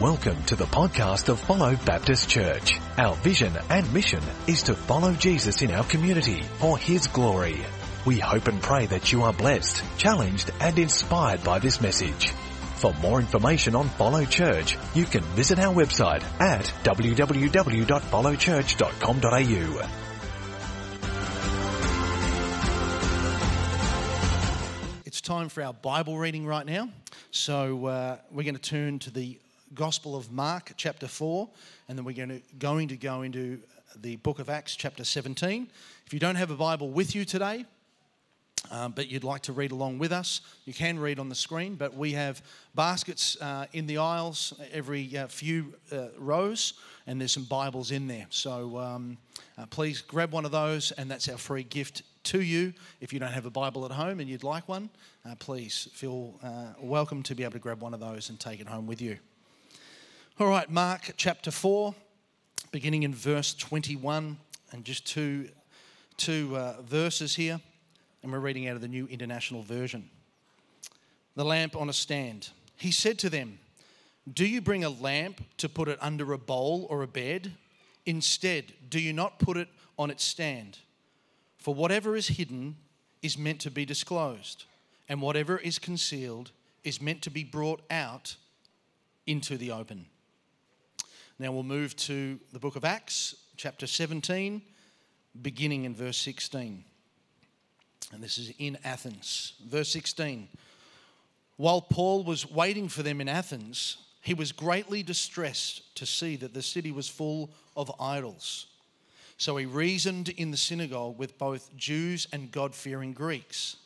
Welcome to the podcast of Follow Baptist Church. Our vision and mission is to follow Jesus in our community for His glory. We hope and pray that you are blessed, challenged and inspired by this message. For more information on Follow Church, you can visit our website at www.followchurch.com.au. It's time for our Bible reading right now. So uh, we're going to turn to the Gospel of Mark, chapter 4, and then we're going to, going to go into the book of Acts, chapter 17. If you don't have a Bible with you today, um, but you'd like to read along with us, you can read on the screen. But we have baskets uh, in the aisles every uh, few uh, rows, and there's some Bibles in there. So um, uh, please grab one of those, and that's our free gift to you. If you don't have a Bible at home and you'd like one, uh, please feel uh, welcome to be able to grab one of those and take it home with you. All right, Mark chapter 4, beginning in verse 21, and just two, two uh, verses here and we're reading out of the New International Version. The lamp on a stand. He said to them, Do you bring a lamp to put it under a bowl or a bed? Instead, do you not put it on its stand? For whatever is hidden is meant to be disclosed, and whatever is concealed is meant to be brought out into the open. Now we'll move to the book of Acts, chapter 17, beginning in verse 16 and this is in Athens. Verse 16 While Paul was waiting for them in Athens, he was greatly distressed to see that the city was full of idols. So he reasoned in the synagogue with both Jews and God fearing Greeks,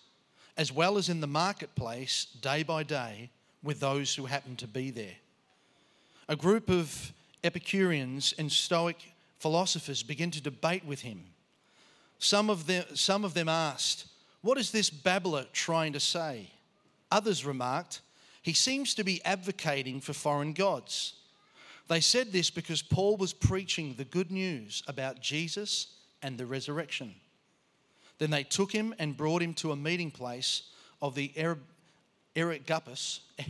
as well as in the marketplace day by day with those who happened to be there. A group of Epicureans and Stoic philosophers begin to debate with him. Some of them, some of them asked, What is this babbler trying to say? Others remarked, He seems to be advocating for foreign gods. They said this because Paul was preaching the good news about Jesus and the resurrection. Then they took him and brought him to a meeting place of the Areopagus.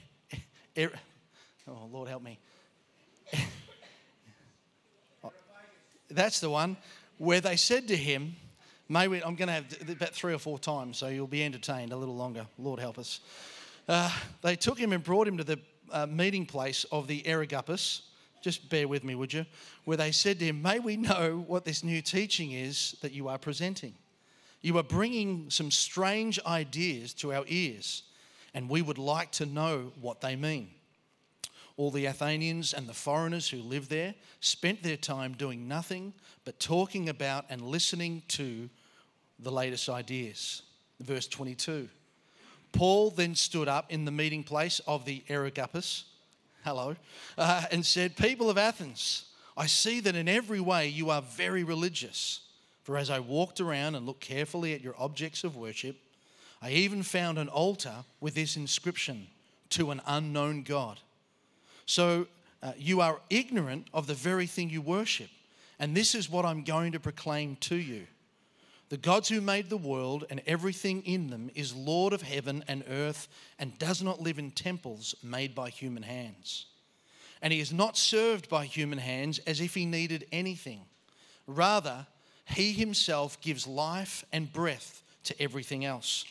Oh, Lord help me. That's the one where they said to him, May we, I'm going to have about three or four times, so you'll be entertained a little longer. Lord help us. Uh, they took him and brought him to the uh, meeting place of the Areopagus. Just bear with me, would you? Where they said to him, May we know what this new teaching is that you are presenting. You are bringing some strange ideas to our ears, and we would like to know what they mean. All the Athenians and the foreigners who lived there spent their time doing nothing but talking about and listening to the latest ideas. Verse 22. Paul then stood up in the meeting place of the Areopagus, hello, uh, and said, People of Athens, I see that in every way you are very religious. For as I walked around and looked carefully at your objects of worship, I even found an altar with this inscription to an unknown God. So uh, you are ignorant of the very thing you worship. And this is what I'm going to proclaim to you. The God who made the world and everything in them is Lord of heaven and earth and does not live in temples made by human hands. And he is not served by human hands as if he needed anything. Rather, he himself gives life and breath to everything else.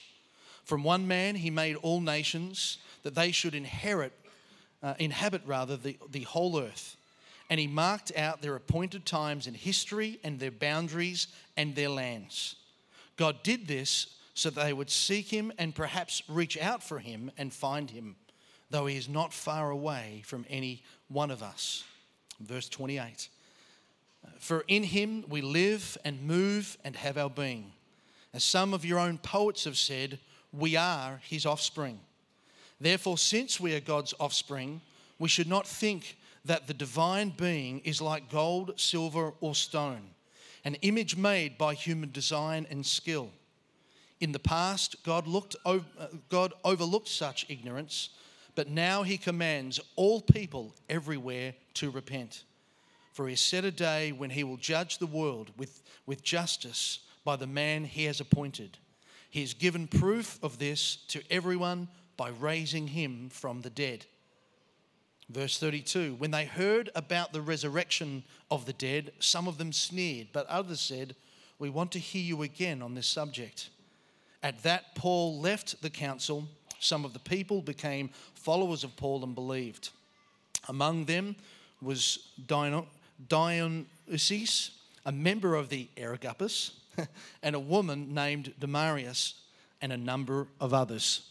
From one man he made all nations that they should inherit, uh, inhabit rather the, the whole earth and he marked out their appointed times in history and their boundaries and their lands. God did this so that they would seek him and perhaps reach out for him and find him, though he is not far away from any one of us. Verse 28 For in him we live and move and have our being. As some of your own poets have said, we are his offspring. Therefore, since we are God's offspring, we should not think that the divine being is like gold, silver, or stone, an image made by human design and skill. In the past, God, looked, uh, God overlooked such ignorance, but now he commands all people everywhere to repent. For he has set a day when he will judge the world with, with justice by the man he has appointed. He has given proof of this to everyone by raising him from the dead. Verse 32 When they heard about the resurrection of the dead, some of them sneered, but others said, We want to hear you again on this subject. At that, Paul left the council. Some of the people became followers of Paul and believed. Among them was Dionysius, a member of the Areopagus, and a woman named Damaris, and a number of others.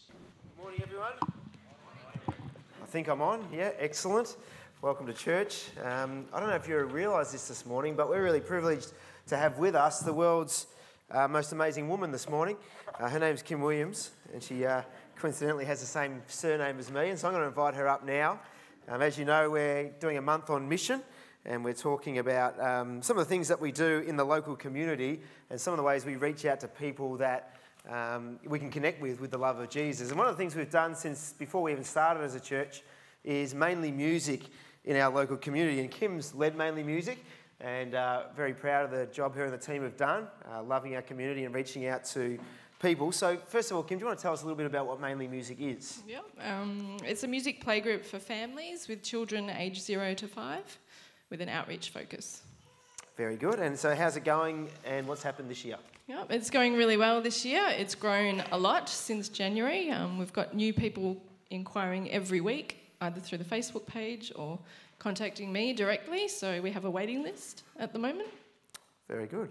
Good morning, everyone. I think I'm on. Yeah, excellent. Welcome to church. Um, I don't know if you realise this this morning, but we're really privileged to have with us the world's uh, most amazing woman this morning. Uh, her name's Kim Williams, and she uh, coincidentally has the same surname as me, and so I'm going to invite her up now. Um, as you know, we're doing a month on mission, and we're talking about um, some of the things that we do in the local community and some of the ways we reach out to people that um, we can connect with with the love of Jesus. And one of the things we've done since before we even started as a church is mainly music in our local community. And Kim's led mainly music, and uh, very proud of the job her and the team have done, uh, loving our community and reaching out to people. So, first of all, Kim, do you want to tell us a little bit about what Mainly Music is? Yeah, um, it's a music playgroup for families with children aged zero to five with an outreach focus. Very good. And so, how's it going and what's happened this year? Yeah, it's going really well this year. It's grown a lot since January. Um, we've got new people inquiring every week, either through the Facebook page or contacting me directly. So, we have a waiting list at the moment. Very good.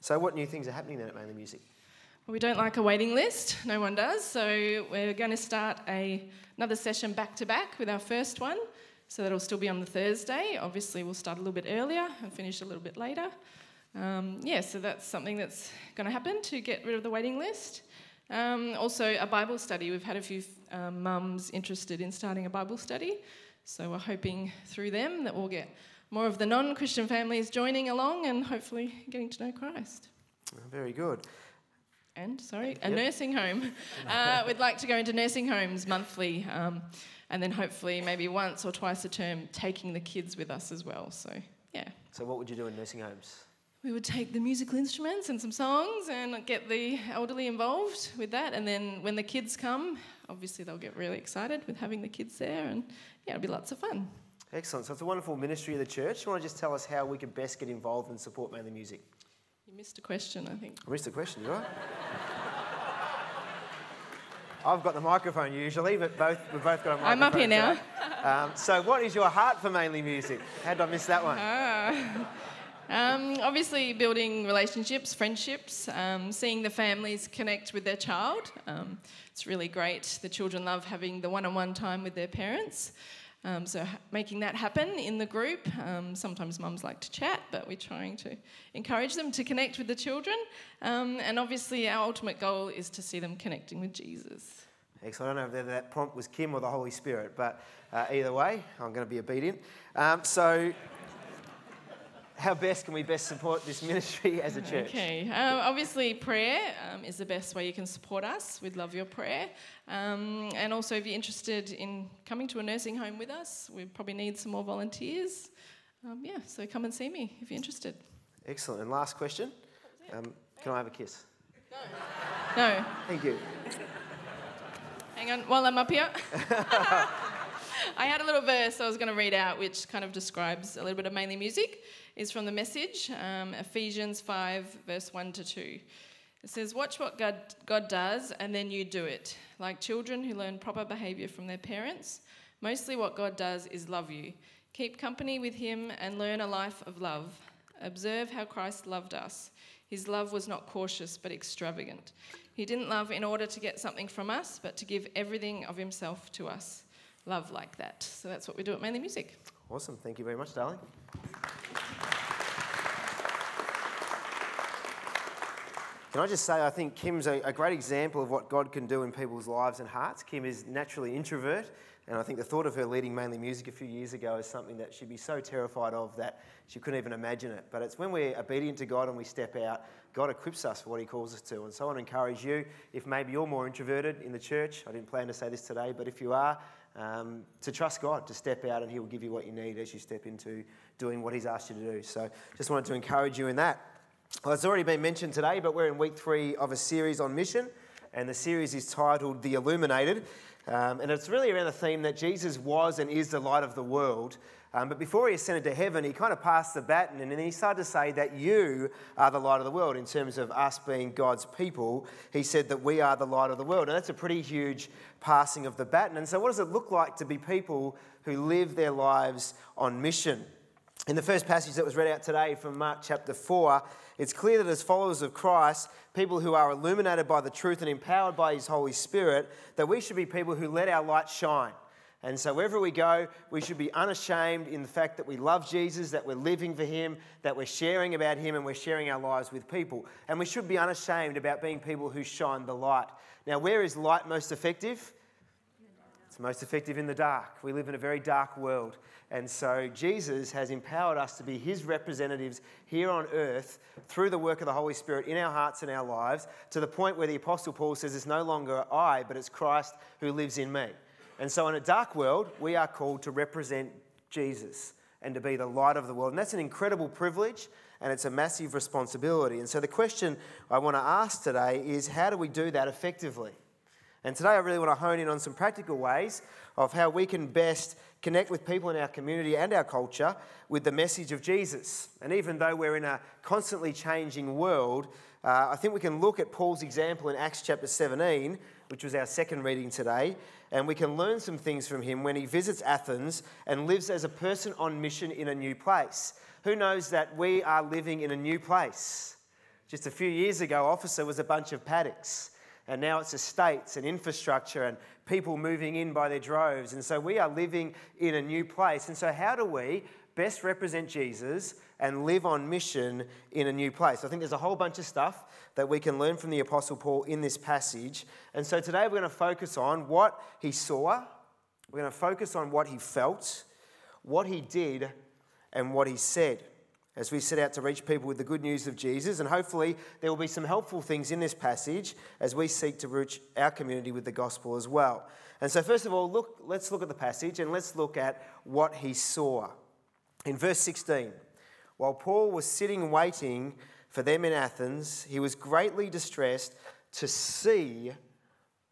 So, what new things are happening then at Mainly Music? Well, we don't like a waiting list, no one does. So, we're going to start a, another session back to back with our first one. So that'll still be on the Thursday. Obviously, we'll start a little bit earlier and finish a little bit later. Um, yeah, so that's something that's going to happen to get rid of the waiting list. Um, also, a Bible study. We've had a few um, mums interested in starting a Bible study. So we're hoping through them that we'll get more of the non Christian families joining along and hopefully getting to know Christ. Very good. And, sorry, a yep. nursing home. Uh, we'd like to go into nursing homes monthly. Um, and then hopefully maybe once or twice a term taking the kids with us as well. So, yeah. So, what would you do in nursing homes? We would take the musical instruments and some songs and get the elderly involved with that. And then when the kids come, obviously they'll get really excited with having the kids there, and yeah, it'll be lots of fun. Excellent. So, it's a wonderful ministry of the church. You want to just tell us how we can best get involved and support mainly music? You missed a question, I think. I missed a question, you right? I've got the microphone usually, but both we've both got a microphone. I'm up here now. Um, so, what is your heart for mainly music? How did I miss that one? Uh, um, obviously, building relationships, friendships, um, seeing the families connect with their child. Um, it's really great. The children love having the one-on-one time with their parents. Um, so making that happen in the group. Um, sometimes mums like to chat, but we're trying to encourage them to connect with the children. Um, and obviously, our ultimate goal is to see them connecting with Jesus. Excellent. I don't know if that prompt was Kim or the Holy Spirit, but uh, either way, I'm going to be obedient. Um, so how best can we best support this ministry as a church? Okay, um, obviously, prayer um, is the best way you can support us. We'd love your prayer. Um, and also, if you're interested in coming to a nursing home with us, we probably need some more volunteers. Um, yeah, so come and see me if you're interested. Excellent. And last question um, Can I have a kiss? No. No. Thank you. Hang on, while I'm up here. I had a little verse I was going to read out, which kind of describes a little bit of mainly music is from the message, um, Ephesians 5, verse 1 to 2. It says, Watch what God, God does, and then you do it. Like children who learn proper behavior from their parents, mostly what God does is love you. Keep company with Him and learn a life of love. Observe how Christ loved us. His love was not cautious, but extravagant. He didn't love in order to get something from us, but to give everything of Himself to us. Love like that. So that's what we do at Mainly Music. Awesome. Thank you very much, darling. Can I just say, I think Kim's a, a, great example of what God can do in people's lives and hearts. Kim is naturally introvert, and I think the thought of her leading mainly music a few years ago is something that she'd be so terrified of that she couldn't even imagine it. But it's when we're obedient to God and we step out, God equips us for what He calls us to. And so I want to encourage you, if maybe you're more introverted in the church, I didn't plan to say this today, but if you are, um, to trust God, to step out, and He will give you what you need as you step into doing what He's asked you to do. So just wanted to encourage you in that. Well, it's already been mentioned today, but we're in week three of a series on mission, and the series is titled The Illuminated. Um, and it's really around the theme that Jesus was and is the light of the world. Um, but before he ascended to heaven, he kind of passed the baton and then he started to say that you are the light of the world in terms of us being God's people. He said that we are the light of the world. And that's a pretty huge passing of the baton. And so, what does it look like to be people who live their lives on mission? In the first passage that was read out today from Mark chapter 4, it's clear that as followers of Christ, people who are illuminated by the truth and empowered by His Holy Spirit, that we should be people who let our light shine. And so, wherever we go, we should be unashamed in the fact that we love Jesus, that we're living for Him, that we're sharing about Him, and we're sharing our lives with people. And we should be unashamed about being people who shine the light. Now, where is light most effective? It's most effective in the dark. We live in a very dark world. And so Jesus has empowered us to be his representatives here on earth through the work of the Holy Spirit in our hearts and our lives to the point where the Apostle Paul says it's no longer I, but it's Christ who lives in me. And so in a dark world, we are called to represent Jesus and to be the light of the world. And that's an incredible privilege and it's a massive responsibility. And so the question I want to ask today is how do we do that effectively? And today I really want to hone in on some practical ways of how we can best connect with people in our community and our culture with the message of Jesus. And even though we're in a constantly changing world, uh, I think we can look at Paul's example in Acts chapter 17, which was our second reading today, and we can learn some things from him when he visits Athens and lives as a person on mission in a new place. Who knows that we are living in a new place? Just a few years ago, Officer was a bunch of paddocks and now it's estates and infrastructure and people moving in by their droves. And so we are living in a new place. And so, how do we best represent Jesus and live on mission in a new place? I think there's a whole bunch of stuff that we can learn from the Apostle Paul in this passage. And so, today we're going to focus on what he saw, we're going to focus on what he felt, what he did, and what he said as we set out to reach people with the good news of Jesus. And hopefully, there will be some helpful things in this passage as we seek to reach our community with the gospel as well. And so, first of all, look, let's look at the passage and let's look at what he saw. In verse 16, while Paul was sitting waiting for them in Athens, he was greatly distressed to see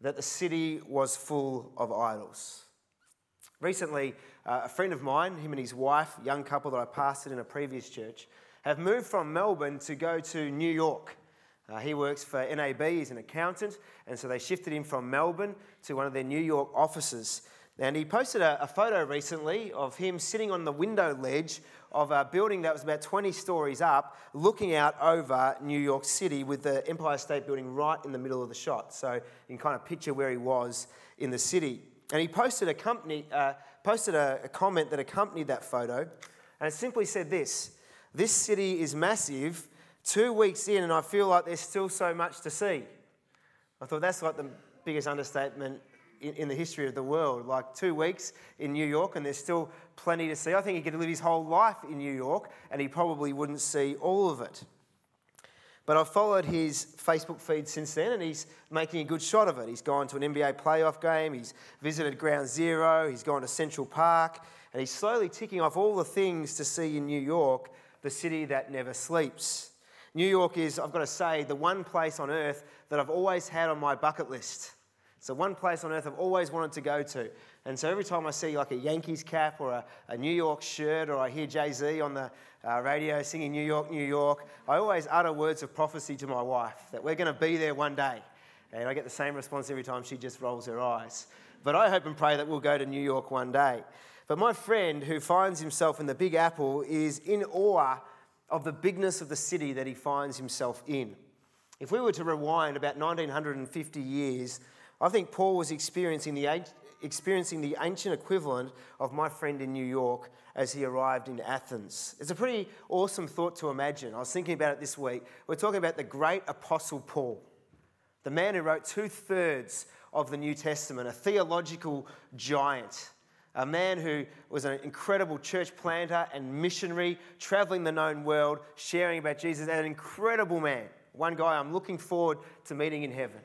that the city was full of idols. Recently, uh, a friend of mine, him and his wife, young couple that I pastored in a previous church, have moved from Melbourne to go to New York. Uh, he works for NAB, he's an accountant, and so they shifted him from Melbourne to one of their New York offices. And he posted a, a photo recently of him sitting on the window ledge of a building that was about 20 stories up, looking out over New York City with the Empire State Building right in the middle of the shot. So you can kind of picture where he was in the city. And he posted a, company, uh, posted a, a comment that accompanied that photo, and it simply said this This city is massive, two weeks in, and I feel like there's still so much to see. I thought that's like the biggest understatement in, in, the history of the world. Like two weeks in New York, and there's still plenty to see. I think he could live his whole life in New York, and he probably wouldn't see all of it. But I've followed his Facebook feed since then, and he's making a good shot of it. He's gone to an NBA playoff game, he's visited Ground Zero, he's gone to Central Park, and he's slowly ticking off all the things to see in New York, the city that never sleeps. New York is, I've got to say, the one place on earth that I've always had on my bucket list. It's the one place on earth I've always wanted to go to. And so every time I see like a Yankees cap or a, a New York shirt or I hear Jay Z on the uh, radio singing New York, New York, I always utter words of prophecy to my wife that we're going to be there one day. And I get the same response every time she just rolls her eyes. But I hope and pray that we'll go to New York one day. But my friend who finds himself in the Big Apple is in awe of the bigness of the city that he finds himself in. If we were to rewind about 1950 years, I think Paul was experiencing the experiencing the ancient equivalent of my friend in New York as he arrived in Athens. It's a pretty awesome thought to imagine. I was thinking about it this week. We're talking about the great apostle Paul, the man who wrote two thirds of the New Testament, a theological giant. A man who was an incredible church planter and missionary, traveling the known world, sharing about Jesus, and an incredible man. One guy I'm looking forward to meeting in heaven.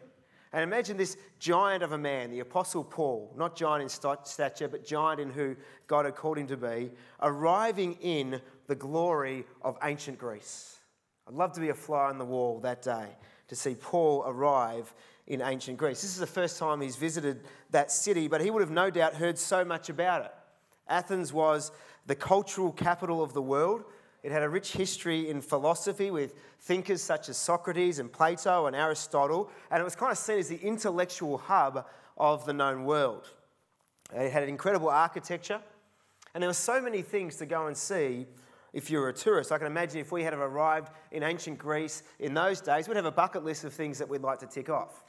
And imagine this giant of a man, the Apostle Paul, not giant in stature, but giant in who God had called him to be, arriving in the glory of ancient Greece. I'd love to be a fly on the wall that day to see Paul arrive in ancient Greece. This is the first time he's visited that city, but he would have no doubt heard so much about it. Athens was the cultural capital of the world. It had a rich history in philosophy with thinkers such as Socrates and Plato and Aristotle, and it was kind of seen as the intellectual hub of the known world. It had an incredible architecture, and there were so many things to go and see if you were a tourist. I can imagine if we had arrived in ancient Greece in those days, we'd have a bucket list of things that we'd like to tick off.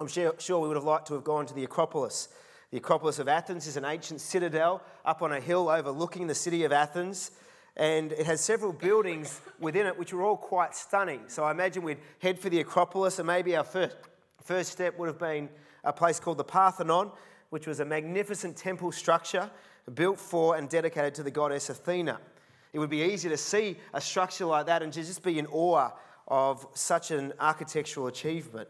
I'm sure, sure we would have liked to have gone to the Acropolis. The Acropolis of Athens is an ancient citadel up on a hill overlooking the city of Athens. And it has several buildings within it which are all quite stunning. So I imagine we'd head for the Acropolis, and maybe our first, first step would have been a place called the Parthenon, which was a magnificent temple structure built for and dedicated to the goddess Athena. It would be easy to see a structure like that and to just be in awe of such an architectural achievement.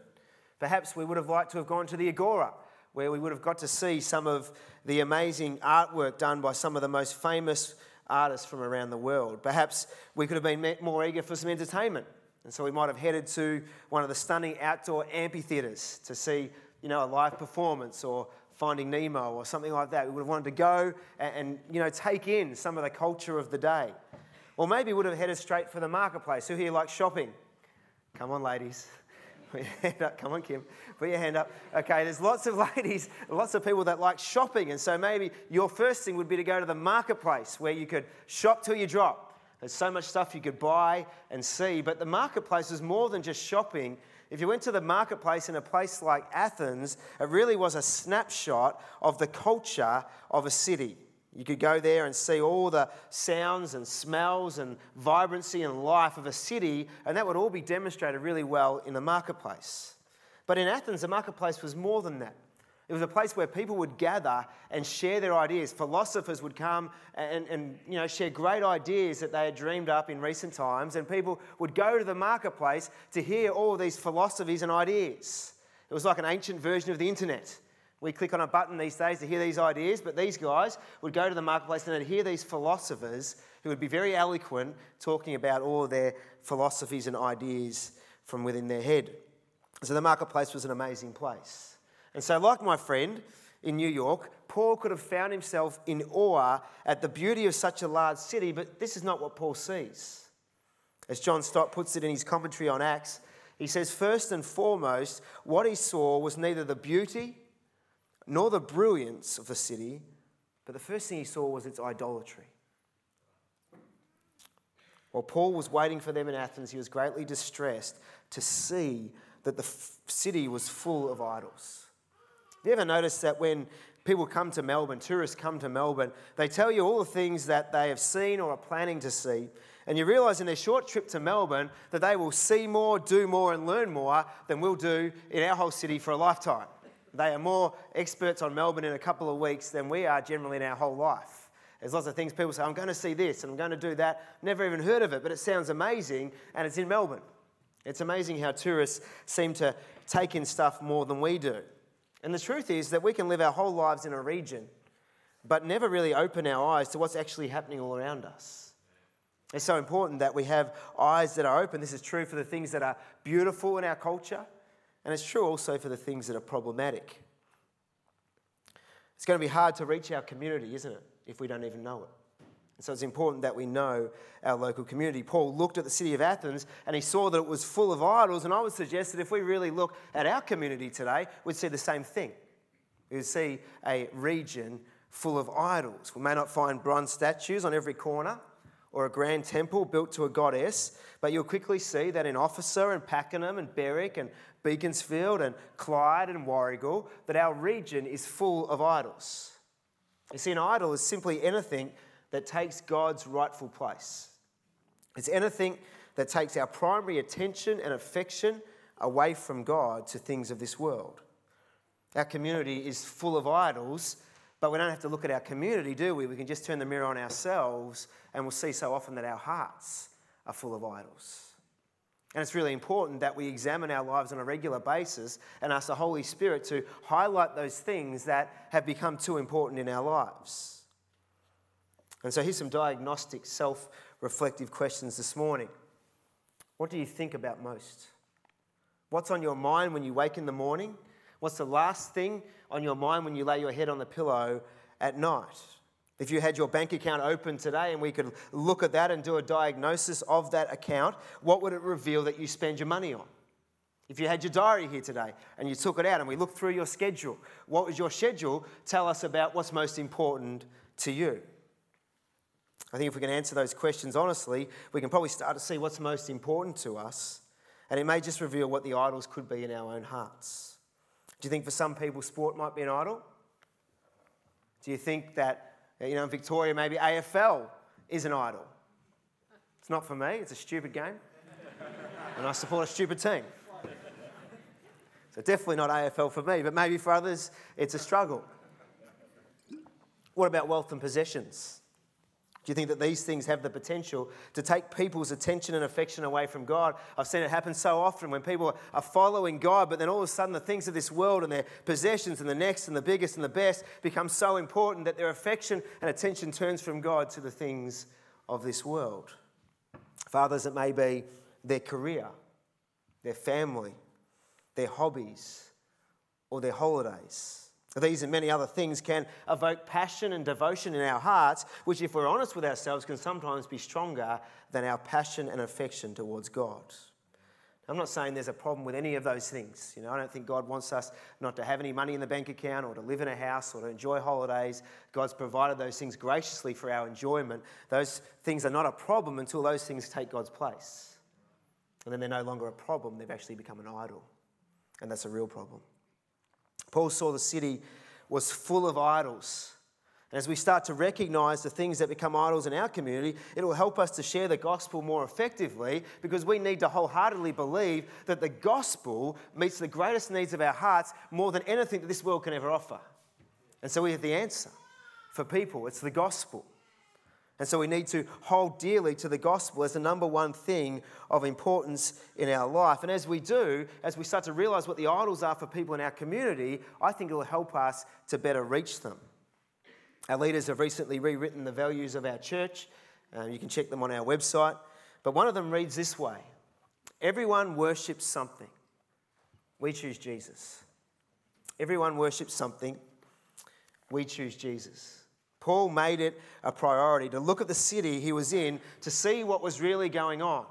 Perhaps we would have liked to have gone to the Agora, where we would have got to see some of the amazing artwork done by some of the most famous artists from around the world. Perhaps we could have been more eager for some entertainment. And so we might have headed to one of the stunning outdoor amphitheatres to see, you know, a live performance or Finding Nemo or something like that. We would have wanted to go and, and, you know, take in some of the culture of the day. Or maybe we would have headed straight for the marketplace. Who here likes shopping? Come on, ladies. Put your hand up. Come on, Kim. Put your hand up. Okay, there's lots of ladies, lots of people that like shopping. And so maybe your first thing would be to go to the marketplace where you could shop till you drop. There's so much stuff you could buy and see. But the marketplace is more than just shopping, if you went to the marketplace in a place like Athens, it really was a snapshot of the culture of a city. You could go there and see all the sounds and smells and vibrancy and life of a city, and that would all be demonstrated really well in the marketplace. But in Athens, the marketplace was more than that. It was a place where people would gather and share their ideas. Philosophers would come and, and you know, share great ideas that they had dreamed up in recent times, and people would go to the marketplace to hear all these philosophies and ideas. It was like an ancient version of the internet. We click on a button these days to hear these ideas, but these guys would go to the marketplace and they'd hear these philosophers who would be very eloquent talking about all their philosophies and ideas from within their head. So the marketplace was an amazing place. And so, like my friend in New York, Paul could have found himself in awe at the beauty of such a large city, but this is not what Paul sees. As John Stott puts it in his commentary on Acts, he says, first and foremost, what he saw was neither the beauty nor the brilliance of the city, but the first thing he saw was its idolatry. While Paul was waiting for them in Athens, he was greatly distressed to see that the city was full of idols. Have you ever noticed that when people come to Melbourne, tourists come to Melbourne, they tell you all the things that they have seen or are planning to see, and you realise in their short trip to Melbourne that they will see more, do more, and learn more than we'll do in our whole city for a lifetime. They are more experts on Melbourne in a couple of weeks than we are generally in our whole life. There's lots of things people say, I'm going to see this and I'm going to do that. Never even heard of it, but it sounds amazing, and it's in Melbourne. It's amazing how tourists seem to take in stuff more than we do. And the truth is that we can live our whole lives in a region, but never really open our eyes to what's actually happening all around us. It's so important that we have eyes that are open. This is true for the things that are beautiful in our culture, and it's true also for the things that are problematic. It's going to be hard to reach our community, isn't it, if we don't even know it? And so it's important that we know our local community. Paul looked at the city of Athens and he saw that it was full of idols. And I would suggest that if we really look at our community today, we'd see the same thing. We would see a region full of idols. We may not find bronze statues on every corner or a grand temple built to a goddess, but you'll quickly see that in Officer and Pakenham and Berwick and Beaconsfield and Clyde and Warragul, that our region is full of idols. You see, an idol is simply anything that takes God's rightful place. It's anything that takes our primary attention and affection away from God to things of this world. Our community is full of idols, but we don't have to look at our community, do we? We can just turn the mirror on ourselves and we'll see so often that our hearts are full of idols. And it's really important that we examine our lives on a regular basis and ask the Holy Spirit to highlight those things that have become too important in our lives. And so here's some diagnostic, self reflective questions this morning. What do you think about most? What's on your mind when you wake in the morning? What's the last thing on your mind when you lay your head on the pillow at night? If you had your bank account open today and we could look at that and do a diagnosis of that account, what would it reveal that you spend your money on? If you had your diary here today and you took it out and we looked through your schedule, what was your schedule? Tell us about what's most important to you. I think if we can answer those questions honestly, we can probably start to see what's most important to us. And it may just reveal what the idols could be in our own hearts. Do you think for some people sport might be an idol? Do you think that, you know, in Victoria, maybe AFL is an idol? It's not for me, it's a stupid game. and I support a stupid team. So definitely not AFL for me, but maybe for others, it's a struggle. What about wealth and possessions? Do you think that these things have the potential to take people's attention and affection away from God? I've seen it happen so often when people are following God, but then all of a sudden the things of this world and their possessions and the next and the biggest and the best become so important that their affection and attention turns from God to the things of this world. Fathers, it may be their career, their family, their hobbies, or their holidays. These and many other things can evoke passion and devotion in our hearts, which, if we're honest with ourselves, can sometimes be stronger than our passion and affection towards God. I'm not saying there's a problem with any of those things. You know, I don't think God wants us not to have any money in the bank account or to live in a house or to enjoy holidays. God's provided those things graciously for our enjoyment. Those things are not a problem until those things take God's place. And then they're no longer a problem, they've actually become an idol. And that's a real problem. Paul saw the city was full of idols. And as we start to recognize the things that become idols in our community, it will help us to share the gospel more effectively because we need to wholeheartedly believe that the gospel meets the greatest needs of our hearts more than anything that this world can ever offer. And so we have the answer for people it's the gospel. And so we need to hold dearly to the gospel as the number one thing of importance in our life. And as we do, as we start to realize what the idols are for people in our community, I think it will help us to better reach them. Our leaders have recently rewritten the values of our church. Uh, you can check them on our website. But one of them reads this way Everyone worships something. We choose Jesus. Everyone worships something. We choose Jesus. Paul made it a priority to look at the city he was in to see what was really going on.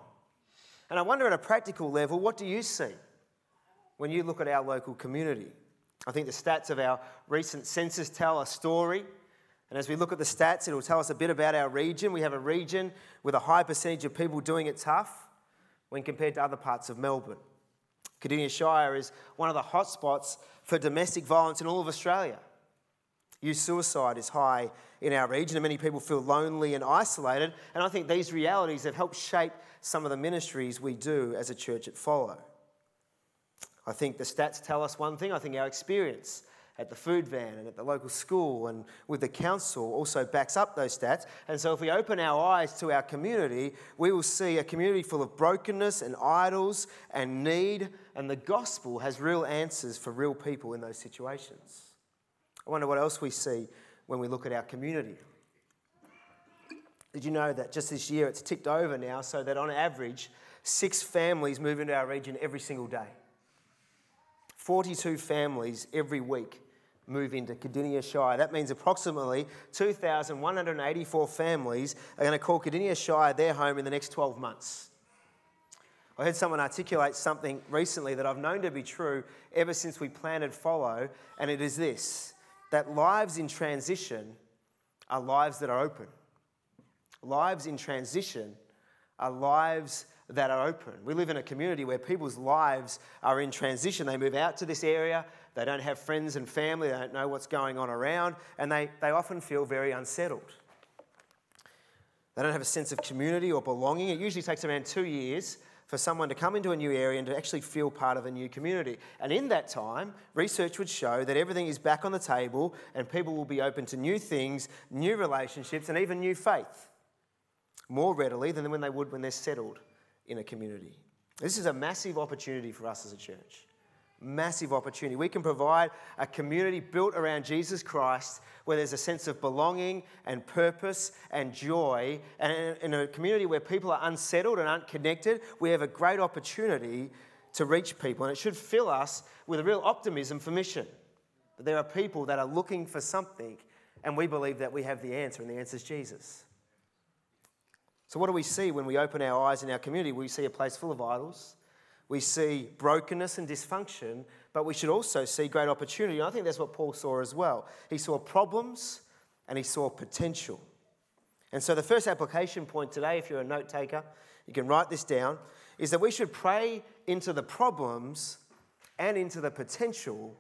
And I wonder at a practical level, what do you see when you look at our local community? I think the stats of our recent census tell a story. And as we look at the stats, it will tell us a bit about our region. We have a region with a high percentage of people doing it tough when compared to other parts of Melbourne. Cardinia Shire is one of the hotspots for domestic violence in all of Australia. Youth suicide is high in our region, and many people feel lonely and isolated. And I think these realities have helped shape some of the ministries we do as a church at Follow. I think the stats tell us one thing. I think our experience at the food van and at the local school and with the council also backs up those stats. And so, if we open our eyes to our community, we will see a community full of brokenness and idols and need, and the gospel has real answers for real people in those situations. I wonder what else we see when we look at our community. Did you know that just this year it's ticked over now so that on average, six families move into our region every single day? 42 families every week move into Cardinia Shire. That means approximately 2,184 families are going to call Cardinia Shire their home in the next 12 months. I heard someone articulate something recently that I've known to be true ever since we planted Follow, and it is this that lives in transition are lives that are open. Lives in transition are lives that are open. We live in a community where people's lives are in transition. They move out to this area, they don't have friends and family, they don't know what's going on around, and they, they often feel very unsettled. They don't have a sense of community or belonging. It usually takes around two years for someone to come into a new area and to actually feel part of a new community. And in that time, research would show that everything is back on the table and people will be open to new things, new relationships, and even new faith more readily than when they would when they're settled in a community. This is a massive opportunity for us as a church massive opportunity. We can provide a community built around Jesus Christ where there's a sense of belonging and purpose and joy. And in a community where people are unsettled and unconnected, we have a great opportunity to reach people, and it should fill us with a real optimism for mission. That there are people that are looking for something, and we believe that we have the answer, and the answer is Jesus. So, what do we see when we open our eyes in our community? We see a place full of idols. We see brokenness and dysfunction, but we should also see great opportunity. And I think that's what Paul saw as well. He saw problems and he saw potential. And so, the first application point today, if you're a note taker, you can write this down, is that we should pray into the problems and into the potential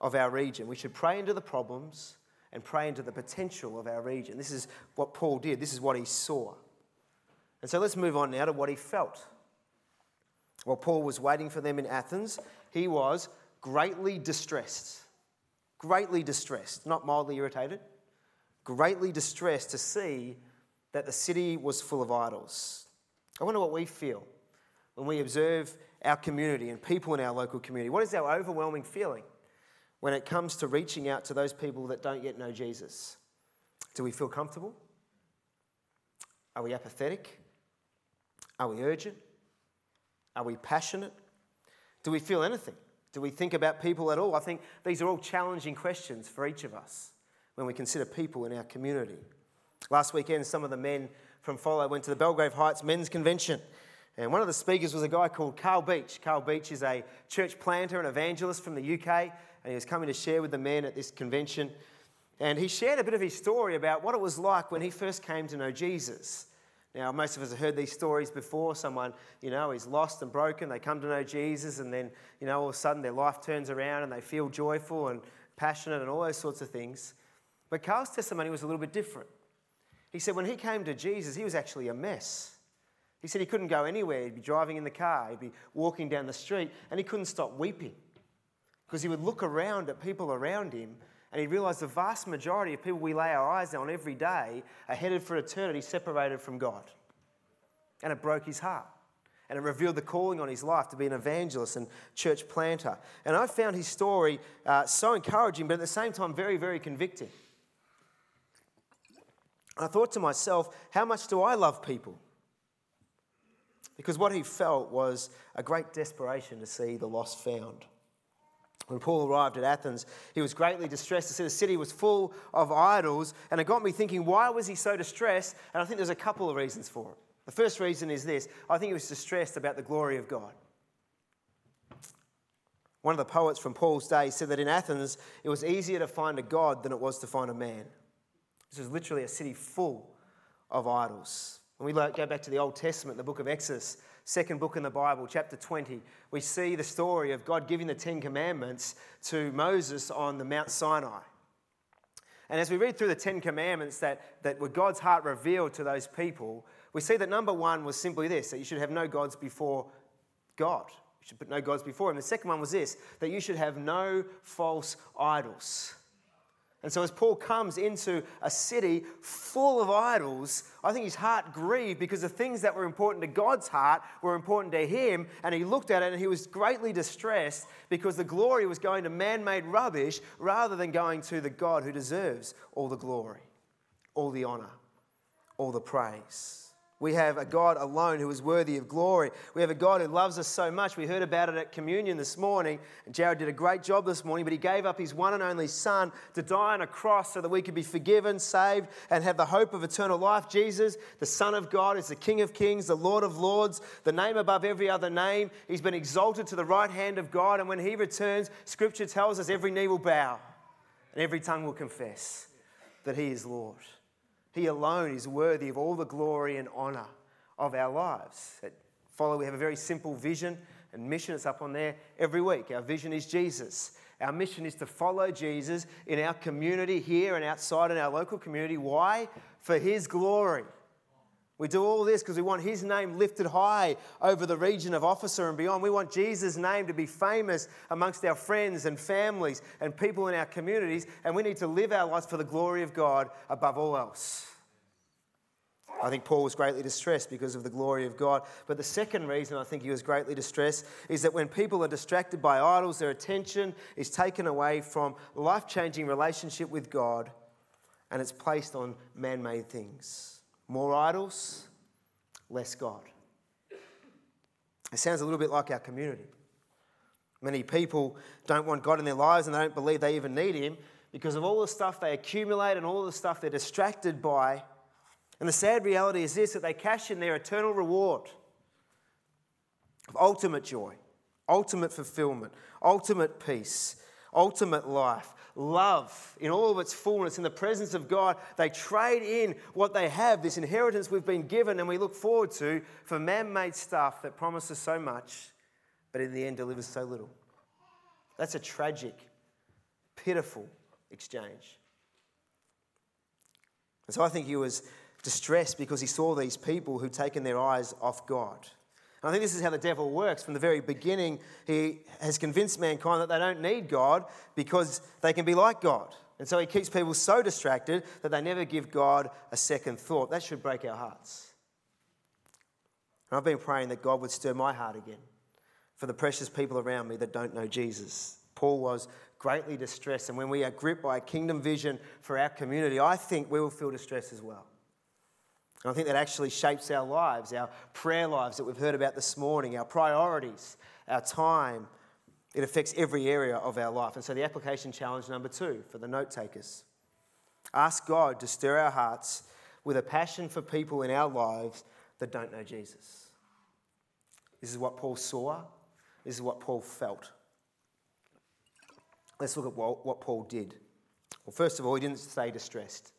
of our region. We should pray into the problems and pray into the potential of our region. This is what Paul did, this is what he saw. And so let's move on now to what he felt. While Paul was waiting for them in Athens, he was greatly distressed. Greatly distressed, not mildly irritated, greatly distressed to see that the city was full of idols. I wonder what we feel when we observe our community and people in our local community. What is our overwhelming feeling when it comes to reaching out to those people that don't yet know Jesus? Do we feel comfortable? Are we apathetic? Are we urgent? Are we passionate? Do we feel anything? Do we think about people at all? I think these are all challenging questions for each of us when we consider people in our community. Last weekend, some of the men from Follow went to the Belgrave Heights Men's Convention. And one of the speakers was a guy called Carl Beech. Carl Beech is a church planter and evangelist from the UK, and he was coming to share with the men at this convention. And he shared a bit of his story about what it was like when he first came to know Jesus. Now, most of us have heard these stories before. Someone, you know, is lost and broken. They come to know Jesus, and then, you know, all of a sudden their life turns around and they feel joyful and passionate and all those sorts of things. But Carl's testimony was a little bit different. He said when he came to Jesus, he was actually a mess. He said he couldn't go anywhere. He'd be driving in the car, he'd be walking down the street, and he couldn't stop weeping because he would look around at people around him and he realized the vast majority of people we lay our eyes on every day are headed for eternity separated from God. And it broke his heart. And it revealed the calling on his life to be an evangelist and church planter. And I found his story uh, so encouraging, but at the same time, very, very convicting. I thought to myself, how much do I love people? Because what he felt was a great desperation to see the lost found. When Paul arrived at Athens, he was greatly distressed to see the city was full of idols, and it got me thinking, why was he so distressed? And I think there's a couple of reasons for it. The first reason is this I think he was distressed about the glory of God. One of the poets from Paul's day said that in Athens, it was easier to find a God than it was to find a man. This was literally a city full of idols. When we go back to the Old Testament, the book of Exodus, second book in the Bible, chapter 20, we see the story of God giving the Ten Commandments to Moses on the Mount Sinai. And as we read through the Ten Commandments that, that were God's heart revealed to those people, we see that number one was simply this that you should have no gods before God. You should put no gods before Him. The second one was this that you should have no false idols. And so, as Paul comes into a city full of idols, I think his heart grieved because the things that were important to God's heart were important to him. And he looked at it and he was greatly distressed because the glory was going to man made rubbish rather than going to the God who deserves all the glory, all the honor, all the praise. We have a God alone who is worthy of glory. We have a God who loves us so much. We heard about it at communion this morning. And Jared did a great job this morning, but he gave up his one and only Son to die on a cross so that we could be forgiven, saved, and have the hope of eternal life. Jesus, the Son of God, is the King of kings, the Lord of lords, the name above every other name. He's been exalted to the right hand of God. And when he returns, Scripture tells us every knee will bow and every tongue will confess that he is Lord. He alone is worthy of all the glory and honour of our lives. At Follow, we have a very simple vision and mission. It's up on there every week. Our vision is Jesus. Our mission is to follow Jesus in our community here and outside in our local community. Why? For His glory. We do all this because we want his name lifted high over the region of Officer and beyond. We want Jesus' name to be famous amongst our friends and families and people in our communities, and we need to live our lives for the glory of God above all else. I think Paul was greatly distressed because of the glory of God. But the second reason I think he was greatly distressed is that when people are distracted by idols, their attention is taken away from life changing relationship with God and it's placed on man made things. More idols, less God. It sounds a little bit like our community. Many people don't want God in their lives and they don't believe they even need Him because of all the stuff they accumulate and all the stuff they're distracted by. And the sad reality is this that they cash in their eternal reward of ultimate joy, ultimate fulfillment, ultimate peace, ultimate life, love in all of its fullness in the presence of God. They trade in what they have, this inheritance we've been given and we look forward to, for man made stuff that promises so much, but in the end delivers so little. That's a tragic, pitiful exchange. And so I think he was distressed because he saw these people who'd taken their eyes off God. I think this is how the devil works. From the very beginning, he has convinced mankind that they don't need God because they can be like God. And so he keeps people so distracted that they never give God a second thought. That should break our hearts. And I've been praying that God would stir my heart again for the precious people around me that don't know Jesus. Paul was greatly distressed, and when we are gripped by a kingdom vision for our community, I think we will feel distress as well. And I think that actually shapes our lives, our prayer lives that we've heard about this morning, our priorities, our time. It affects every area of our life. And so, the application challenge number two for the note takers ask God to stir our hearts with a passion for people in our lives that don't know Jesus. This is what Paul saw, this is what Paul felt. Let's look at what Paul did. Well, first of all, he didn't stay distressed.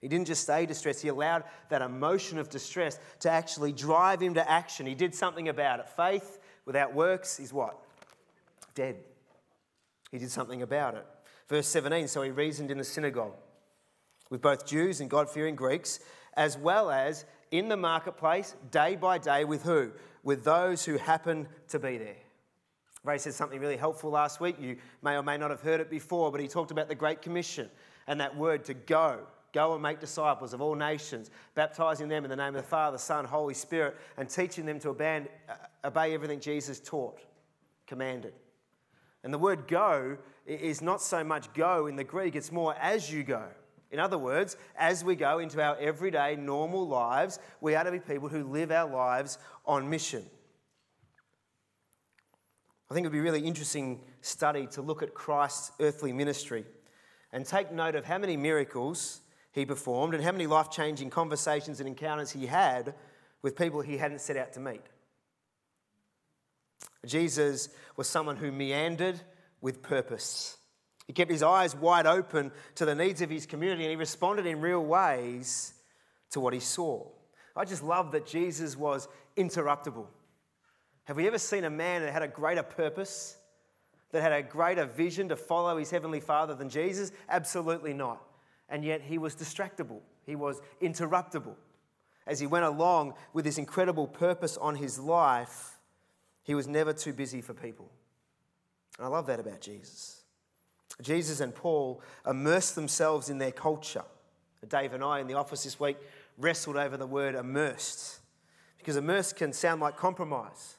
He didn't just stay distressed, he allowed that emotion of distress to actually drive him to action. He did something about it. Faith without works is what? Dead. He did something about it. Verse 17 so he reasoned in the synagogue with both Jews and God fearing Greeks, as well as in the marketplace, day by day, with who? With those who happen to be there. Ray said something really helpful last week. You may or may not have heard it before, but he talked about the Great Commission and that word to go. Go and make disciples of all nations, baptizing them in the name of the Father, Son, Holy Spirit, and teaching them to obey, obey everything Jesus taught, commanded. And the word go is not so much go in the Greek, it's more as you go. In other words, as we go into our everyday, normal lives, we are to be people who live our lives on mission. I think it would be a really interesting study to look at Christ's earthly ministry and take note of how many miracles he performed and how many life changing conversations and encounters he had with people he hadn't set out to meet. Jesus was someone who meandered with purpose. He kept his eyes wide open to the needs of his community and he responded in real ways to what he saw. I just love that Jesus was interruptible. Have we ever seen a man that had a greater purpose, that had a greater vision to follow his heavenly Father than Jesus? Absolutely not and yet he was distractible, he was interruptible. As he went along with this incredible purpose on his life, he was never too busy for people. And I love that about Jesus. Jesus and Paul immersed themselves in their culture. Dave and I in the office this week wrestled over the word immersed because immersed can sound like compromise,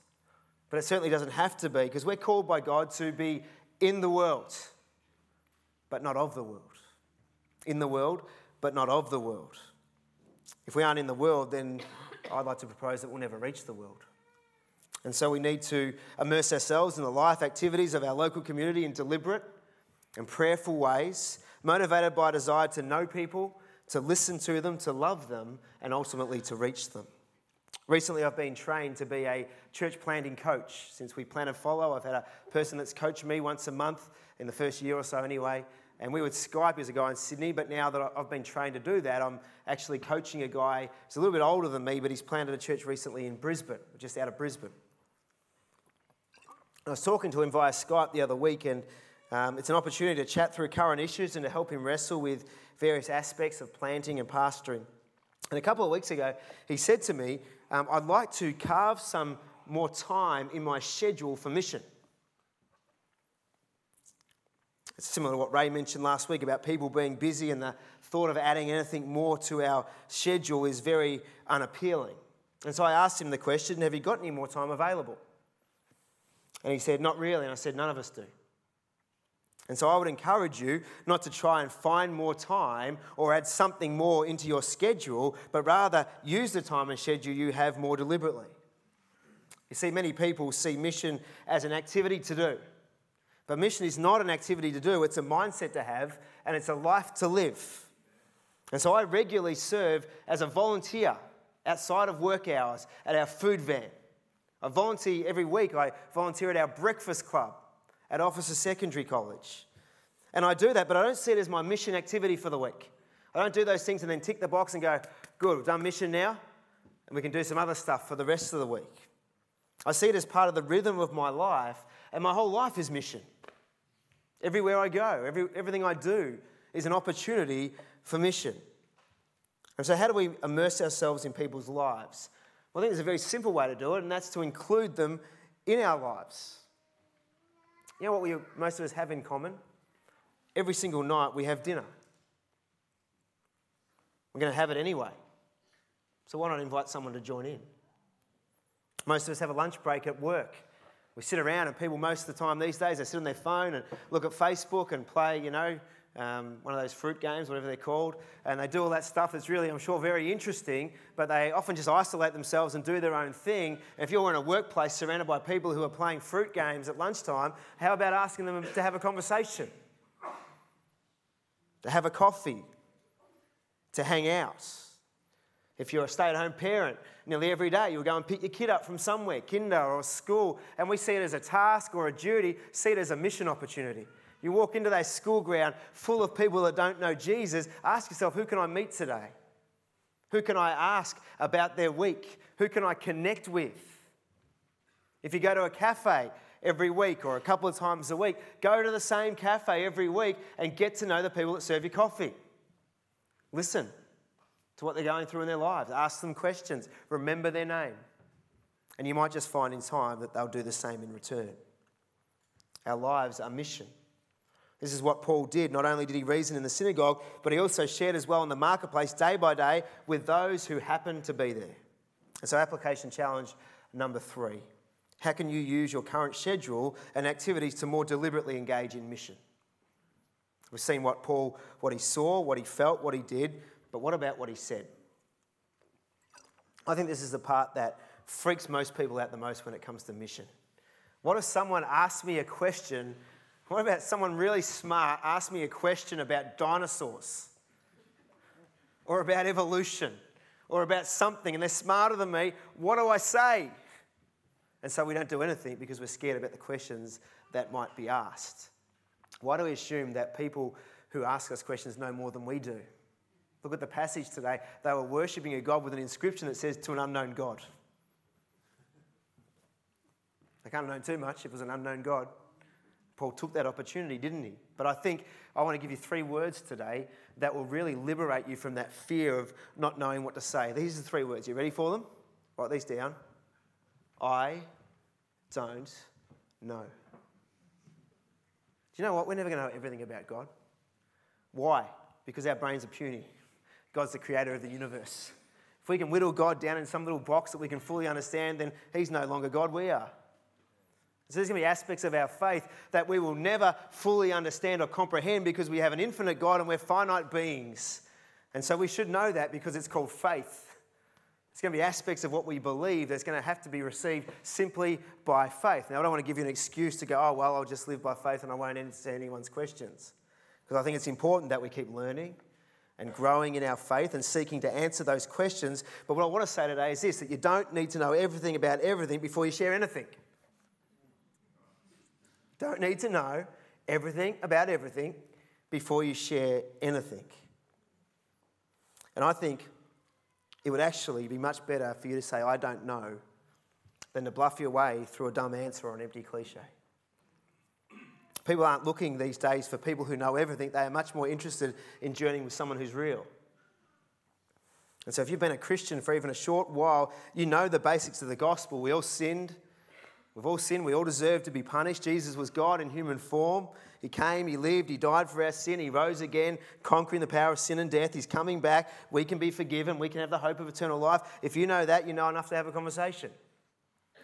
but it certainly doesn't have to be because we're called by God to be in the world, but not of the world in the world, but not of the world. If we aren't in the world, then I'd like to propose that we'll never reach the world. And so we need to immerse ourselves in the life activities of our local community in deliberate and prayerful ways, motivated by a desire to know people, to listen to them, to love them, and ultimately to reach them. Recently, I've been trained to be a church planting coach. Since we planted Follow, I've had a person that's coached me once a month in the first year or so, anyway, and we would Skype as a guy in Sydney, but now that I've been trained to do that, I'm actually coaching a guy who's a little bit older than me, but he's planted a church recently in Brisbane, just out of Brisbane. I was talking to him via Skype the other week, and um, it's an opportunity to chat through current issues and to help him wrestle with various aspects of planting and pastoring. And a couple of weeks ago, he said to me, um, I'd like to carve some more time in my schedule for mission. It's similar to what Ray mentioned last week about people being busy, and the thought of adding anything more to our schedule is very unappealing. And so I asked him the question Have you got any more time available? And he said, Not really. And I said, None of us do. And so I would encourage you not to try and find more time or add something more into your schedule, but rather use the time and schedule you have more deliberately. You see, many people see mission as an activity to do. But mission is not an activity to do, it's a mindset to have, and it's a life to live. And so I regularly serve as a volunteer outside of work hours at our food van. I volunteer every week. I volunteer at our breakfast club at Officer Secondary College. And I do that, but I don't see it as my mission activity for the week. I don't do those things and then tick the box and go, good, we've done mission now, and we can do some other stuff for the rest of the week. I see it as part of the rhythm of my life, and my whole life is mission. Everywhere I go, every, everything I do is an opportunity for mission. And so, how do we immerse ourselves in people's lives? Well, I think there's a very simple way to do it, and that's to include them in our lives. You know what we, most of us have in common? Every single night we have dinner. We're going to have it anyway. So, why not invite someone to join in? Most of us have a lunch break at work. We sit around, and people, most of the time these days, they sit on their phone and look at Facebook and play, you know, um, one of those fruit games, whatever they're called, and they do all that stuff that's really, I'm sure, very interesting, but they often just isolate themselves and do their own thing. And if you're in a workplace surrounded by people who are playing fruit games at lunchtime, how about asking them to have a conversation? To have a coffee? To hang out? If you're a stay at home parent, nearly every day you'll go and pick your kid up from somewhere, kinder or school, and we see it as a task or a duty, see it as a mission opportunity. You walk into that school ground full of people that don't know Jesus, ask yourself, who can I meet today? Who can I ask about their week? Who can I connect with? If you go to a cafe every week or a couple of times a week, go to the same cafe every week and get to know the people that serve you coffee. Listen to what they're going through in their lives, ask them questions, remember their name. And you might just find in time that they'll do the same in return. Our lives are mission. This is what Paul did. Not only did he reason in the synagogue, but he also shared as well in the marketplace day by day with those who happened to be there. And so, application challenge number three how can you use your current schedule and activities to more deliberately engage in mission? We've seen what Paul, what he saw, what he felt, what he did, but what about what he said? I think this is the part that freaks most people out the most when it comes to mission. What if someone asks me a question what about someone really smart ask me a question about dinosaurs or about evolution or about something and they're smarter than me? What do I say? And so we don't do anything because we're scared about the questions that might be asked. Why do we assume that people who ask us questions know more than we do? Look at the passage today. They were worshipping a God with an inscription that says, to an unknown God. They can't have known too much if it was an unknown God. Paul took that opportunity, didn't he? But I think I want to give you three words today that will really liberate you from that fear of not knowing what to say. These are the three words. You ready for them? Write these down. I don't know. Do you know what? We're never going to know everything about God. Why? Because our brains are puny. God's the creator of the universe. If we can whittle God down in some little box that we can fully understand, then He's no longer God, we are. So there's going to be aspects of our faith that we will never fully understand or comprehend because we have an infinite God and we're finite beings. And so we should know that because it's called faith. It's going to be aspects of what we believe that's going to have to be received simply by faith. Now, I don't want to give you an excuse to go, oh, well, I'll just live by faith and I won't answer anyone's questions. Because I think it's important that we keep learning and growing in our faith and seeking to answer those questions. But what I want to say today is this that you don't need to know everything about everything before you share anything. Don't need to know everything about everything before you share anything. And I think it would actually be much better for you to say, I don't know, than to bluff your way through a dumb answer or an empty cliche. People aren't looking these days for people who know everything, they are much more interested in journeying with someone who's real. And so, if you've been a Christian for even a short while, you know the basics of the gospel. We all sinned. We've all sinned. We all deserve to be punished. Jesus was God in human form. He came, He lived, He died for our sin, He rose again, conquering the power of sin and death. He's coming back. We can be forgiven. We can have the hope of eternal life. If you know that, you know enough to have a conversation.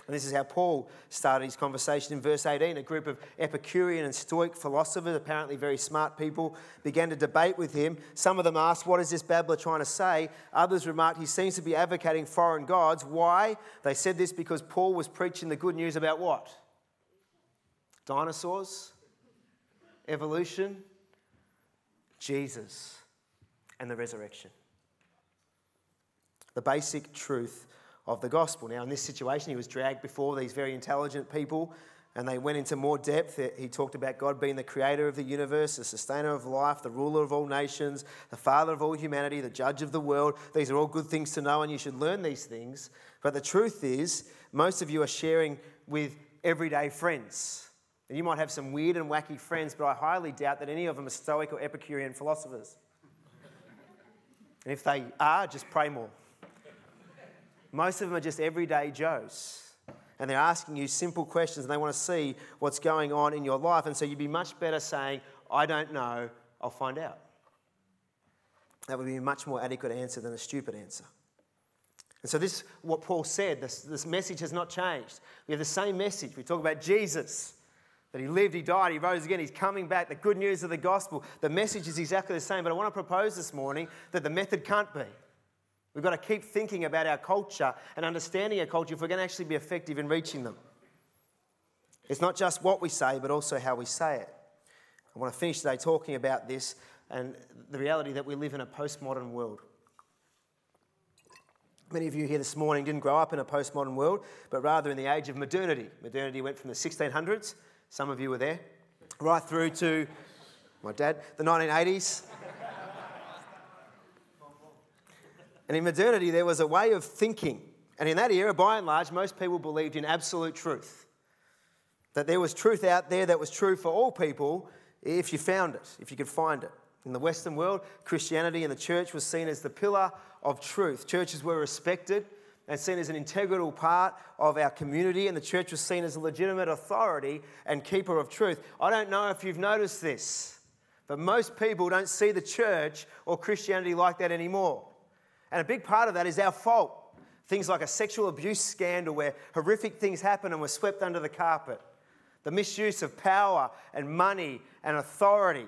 And this is how Paul started his conversation in verse 18. A group of Epicurean and Stoic philosophers, apparently very smart people, began to debate with him. Some of them asked, What is this babbler trying to say? Others remarked, He seems to be advocating foreign gods. Why? They said this because Paul was preaching the good news about what? Dinosaurs? Evolution? Jesus and the resurrection. The basic truth of the gospel. Now, in this situation, he was dragged before these very intelligent people and they went into more depth. He talked about God being the creator of the universe, the sustainer of life, the ruler of all nations, the father of all humanity, the judge of the world. These are all good things to know, and you should learn these things. But the truth is, most of you are sharing with everyday friends. And you might have some weird and wacky friends, but I highly doubt that any of them are Stoic or Epicurean philosophers. and if they are, just pray more. Most of them are just everyday Joes. And they're asking you simple questions and they want to see what's going on in your life. And so you'd be much better saying, I don't know, I'll find out. That would be a much more adequate answer than a stupid answer. And so, this what Paul said. This, this message has not changed. We have the same message. We talk about Jesus, that he lived, he died, he rose again, he's coming back, the good news of the gospel. The message is exactly the same. But I want to propose this morning that the method can't be. We've got to keep thinking about our culture and understanding our culture if we're going to actually be effective in reaching them. It's not just what we say, but also how we say it. I want to finish today talking about this and the reality that we live in a postmodern world. Many of you here this morning didn't grow up in a postmodern world, but rather in the age of modernity. Modernity went from the 1600s, some of you were there, right through to my dad, the 1980s. And in modernity, there was a way of thinking. And in that era, by and large, most people believed in absolute truth. That there was truth out there that was true for all people if you found it, if you could find it. In the Western world, Christianity and the church was seen as the pillar of truth. Churches were respected and seen as an integral part of our community, and the church was seen as a legitimate authority and keeper of truth. I don't know if you've noticed this, but most people don't see the church or Christianity like that anymore. And a big part of that is our fault. Things like a sexual abuse scandal where horrific things happen and we're swept under the carpet. The misuse of power and money and authority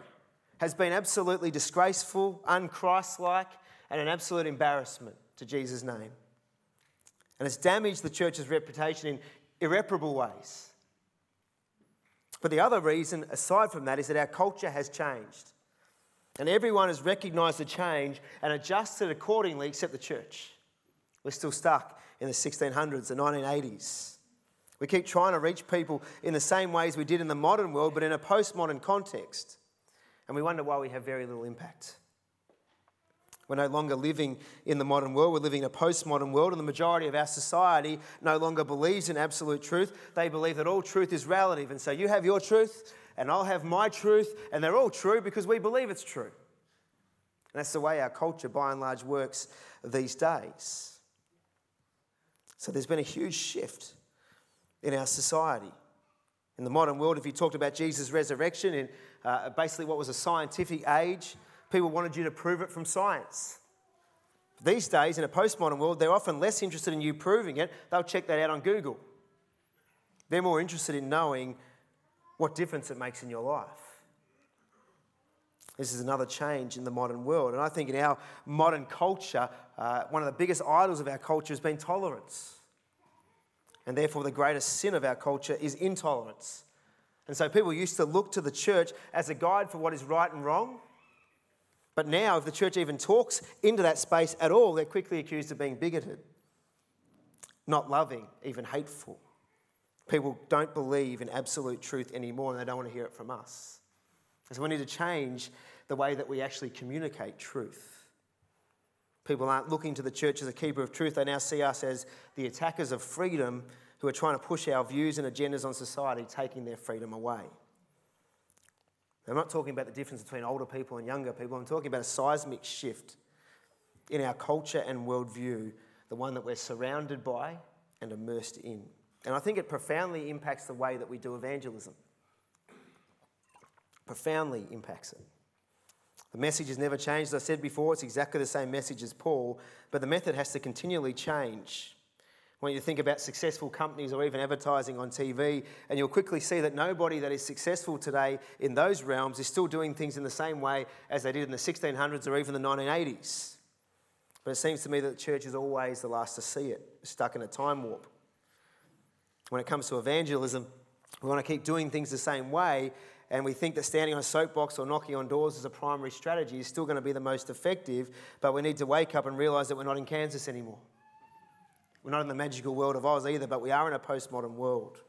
has been absolutely disgraceful, unchristlike, and an absolute embarrassment to Jesus' name. And it's damaged the church's reputation in irreparable ways. But the other reason, aside from that, is that our culture has changed. And everyone has recognized the change and adjusted accordingly except the church. We're still stuck in the 1600s, the 1980s. We keep trying to reach people in the same ways we did in the modern world, but in a postmodern context. And we wonder why we have very little impact. We're no longer living in the modern world, we're living in a postmodern world, and the majority of our society no longer believes in absolute truth. They believe that all truth is relative. And so you have your truth, and I'll have my truth, and they're all true because we believe it's true. And that's the way our culture, by and large, works these days. So there's been a huge shift in our society. In the modern world, if you talked about Jesus' resurrection in uh, basically what was a scientific age, people wanted you to prove it from science. These days, in a postmodern world, they're often less interested in you proving it. They'll check that out on Google. They're more interested in knowing what difference it makes in your life. This is another change in the modern world. And I think in our modern culture, uh, one of the biggest idols of our culture has been tolerance. And therefore, the greatest sin of our culture is intolerance. And so people used to look to the church as a guide for what is right and wrong. But now, if the church even talks into that space at all, they're quickly accused of being bigoted, not loving, even hateful. People don't believe in absolute truth anymore and they don't want to hear it from us. So we need to change the way that we actually communicate truth. People aren't looking to the church as a keeper of truth, they now see us as the attackers of freedom who are trying to push our views and agendas on society, taking their freedom away. I'm not talking about the difference between older people and younger people, I'm talking about a seismic shift in our culture and worldview, the one that we're surrounded by and immersed in. And I think it profoundly impacts the way that we do evangelism. Profoundly impacts it. The message has never changed. As I said before, it's exactly the same message as Paul, but the method has to continually change. Want you think about successful companies or even advertising on TV, and you'll quickly see that nobody that is successful today in those realms is still doing things in the same way as they did in the 1600s or even the 1980s. But it seems to me that the church is always the last to see it, stuck in a time warp. When it comes to evangelism, we want to keep doing things the same way, and we think that standing on a soapbox or knocking on doors as a primary strategy is still going to be the most effective, but we need to wake up and realize that we're not in Kansas anymore. We're not in the magical world of Oz either, but we are in a postmodern world.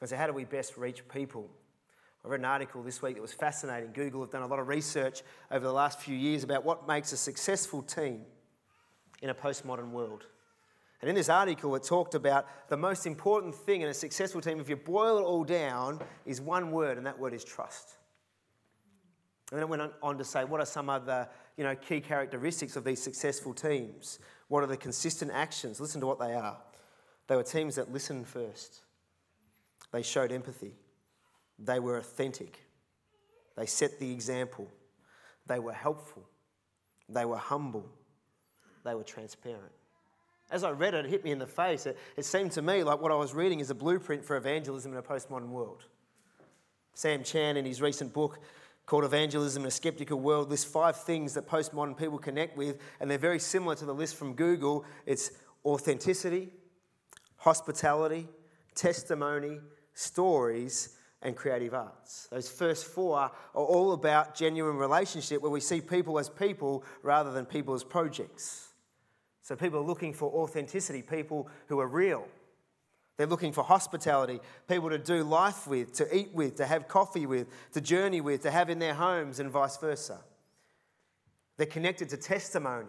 And so, how do we best reach people? I read an article this week that was fascinating. Google have done a lot of research over the last few years about what makes a successful team in a postmodern world. And in this article, it talked about the most important thing in a successful team, if you boil it all down, is one word, and that word is trust. And then it went on to say, what are some other you know, key characteristics of these successful teams? What are the consistent actions? Listen to what they are. They were teams that listened first, they showed empathy, they were authentic, they set the example, they were helpful, they were humble, they were transparent. As I read it, it hit me in the face. It, it seemed to me like what I was reading is a blueprint for evangelism in a postmodern world. Sam Chan, in his recent book, called Evangelism in a Skeptical World lists five things that postmodern people connect with, and they're very similar to the list from Google. It's authenticity, hospitality, testimony, stories, and creative arts. Those first four are all about genuine relationship where we see people as people rather than people as projects. So people are looking for authenticity, people who are real, they're looking for hospitality, people to do life with, to eat with, to have coffee with, to journey with, to have in their homes, and vice versa. They're connected to testimony.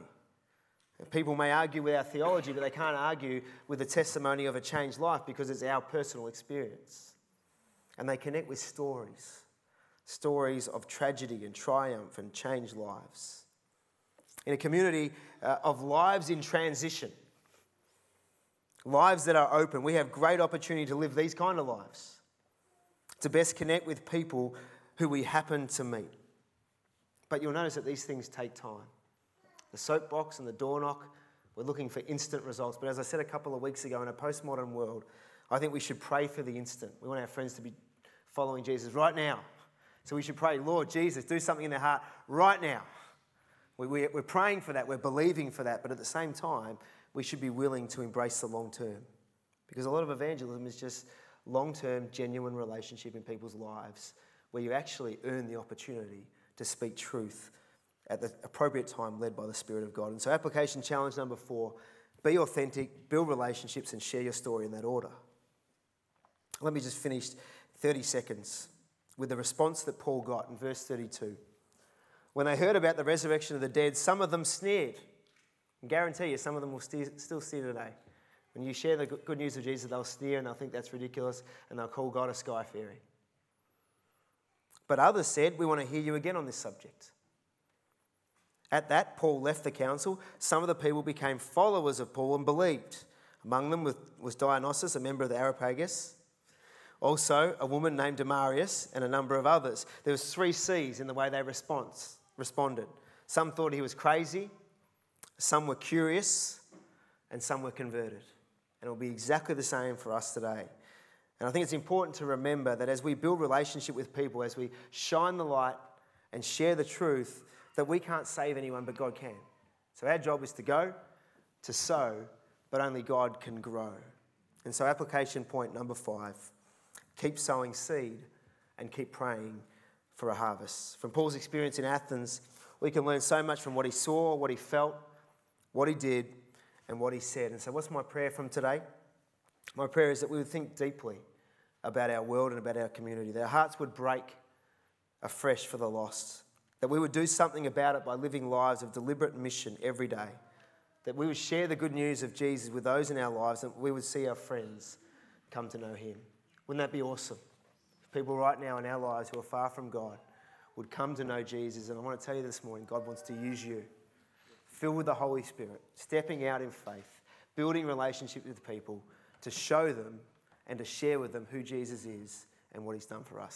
People may argue with our theology, but they can't argue with the testimony of a changed life because it's our personal experience. And they connect with stories stories of tragedy and triumph and changed lives. In a community uh, of lives in transition, lives that are open. We have great opportunity to live these kind of lives, to best connect with people who we happen to meet. But you'll notice that these things take time. The soapbox and the door knock, we're looking for instant results. But as I said a couple of weeks ago, in a postmodern world, I think we should pray for the instant. We want our friends to be following Jesus right now. So we should pray, Lord Jesus, do something in their heart right now. We, we, we're praying for that, we're believing for that, but at the same time, we should be willing to embrace the long term. Because a lot of evangelism is just long term, genuine relationship in people's lives where you actually earn the opportunity to speak truth at the appropriate time, led by the Spirit of God. And so, application challenge number four be authentic, build relationships, and share your story in that order. Let me just finish 30 seconds with the response that Paul got in verse 32. When they heard about the resurrection of the dead, some of them sneered I guarantee you, some of them will still see today. When you share the good news of Jesus, they'll sneer and they'll think that's ridiculous and they'll call God a sky fairy. But others said, We want to hear you again on this subject. At that, Paul left the council. Some of the people became followers of Paul and believed. Among them was Dionysius, a member of the Areopagus. Also, a woman named Damaris and a number of others. There was three C's in the way they response, responded. Some thought he was crazy. Some were curious and some were converted. And it will be exactly the same for us today. And I think it's important to remember that as we build relationship with people, as we shine the light and share the truth, that we can't save anyone, but God can. So our job is to go, to sow, but only God can grow. And so, application point number five keep sowing seed and keep praying for a harvest. From Paul's experience in Athens, we can learn so much from what he saw, what he felt, what he did, and what he said. And so, what's my prayer from today? My prayer is that we would think deeply about our world and about our community, that our hearts would break afresh for the lost, that we would do something about it by living lives of deliberate mission every day, that we would share the good news of Jesus with those in our lives, and we would see our friends come to know him. Wouldn't that be awesome? People right now in our lives who are far from God would come to know Jesus, and I want to tell you this morning, God wants to use you filled with the Holy Spirit, stepping out in faith, building relationship with people to show them and to share with them who Jesus is and what he's done for us.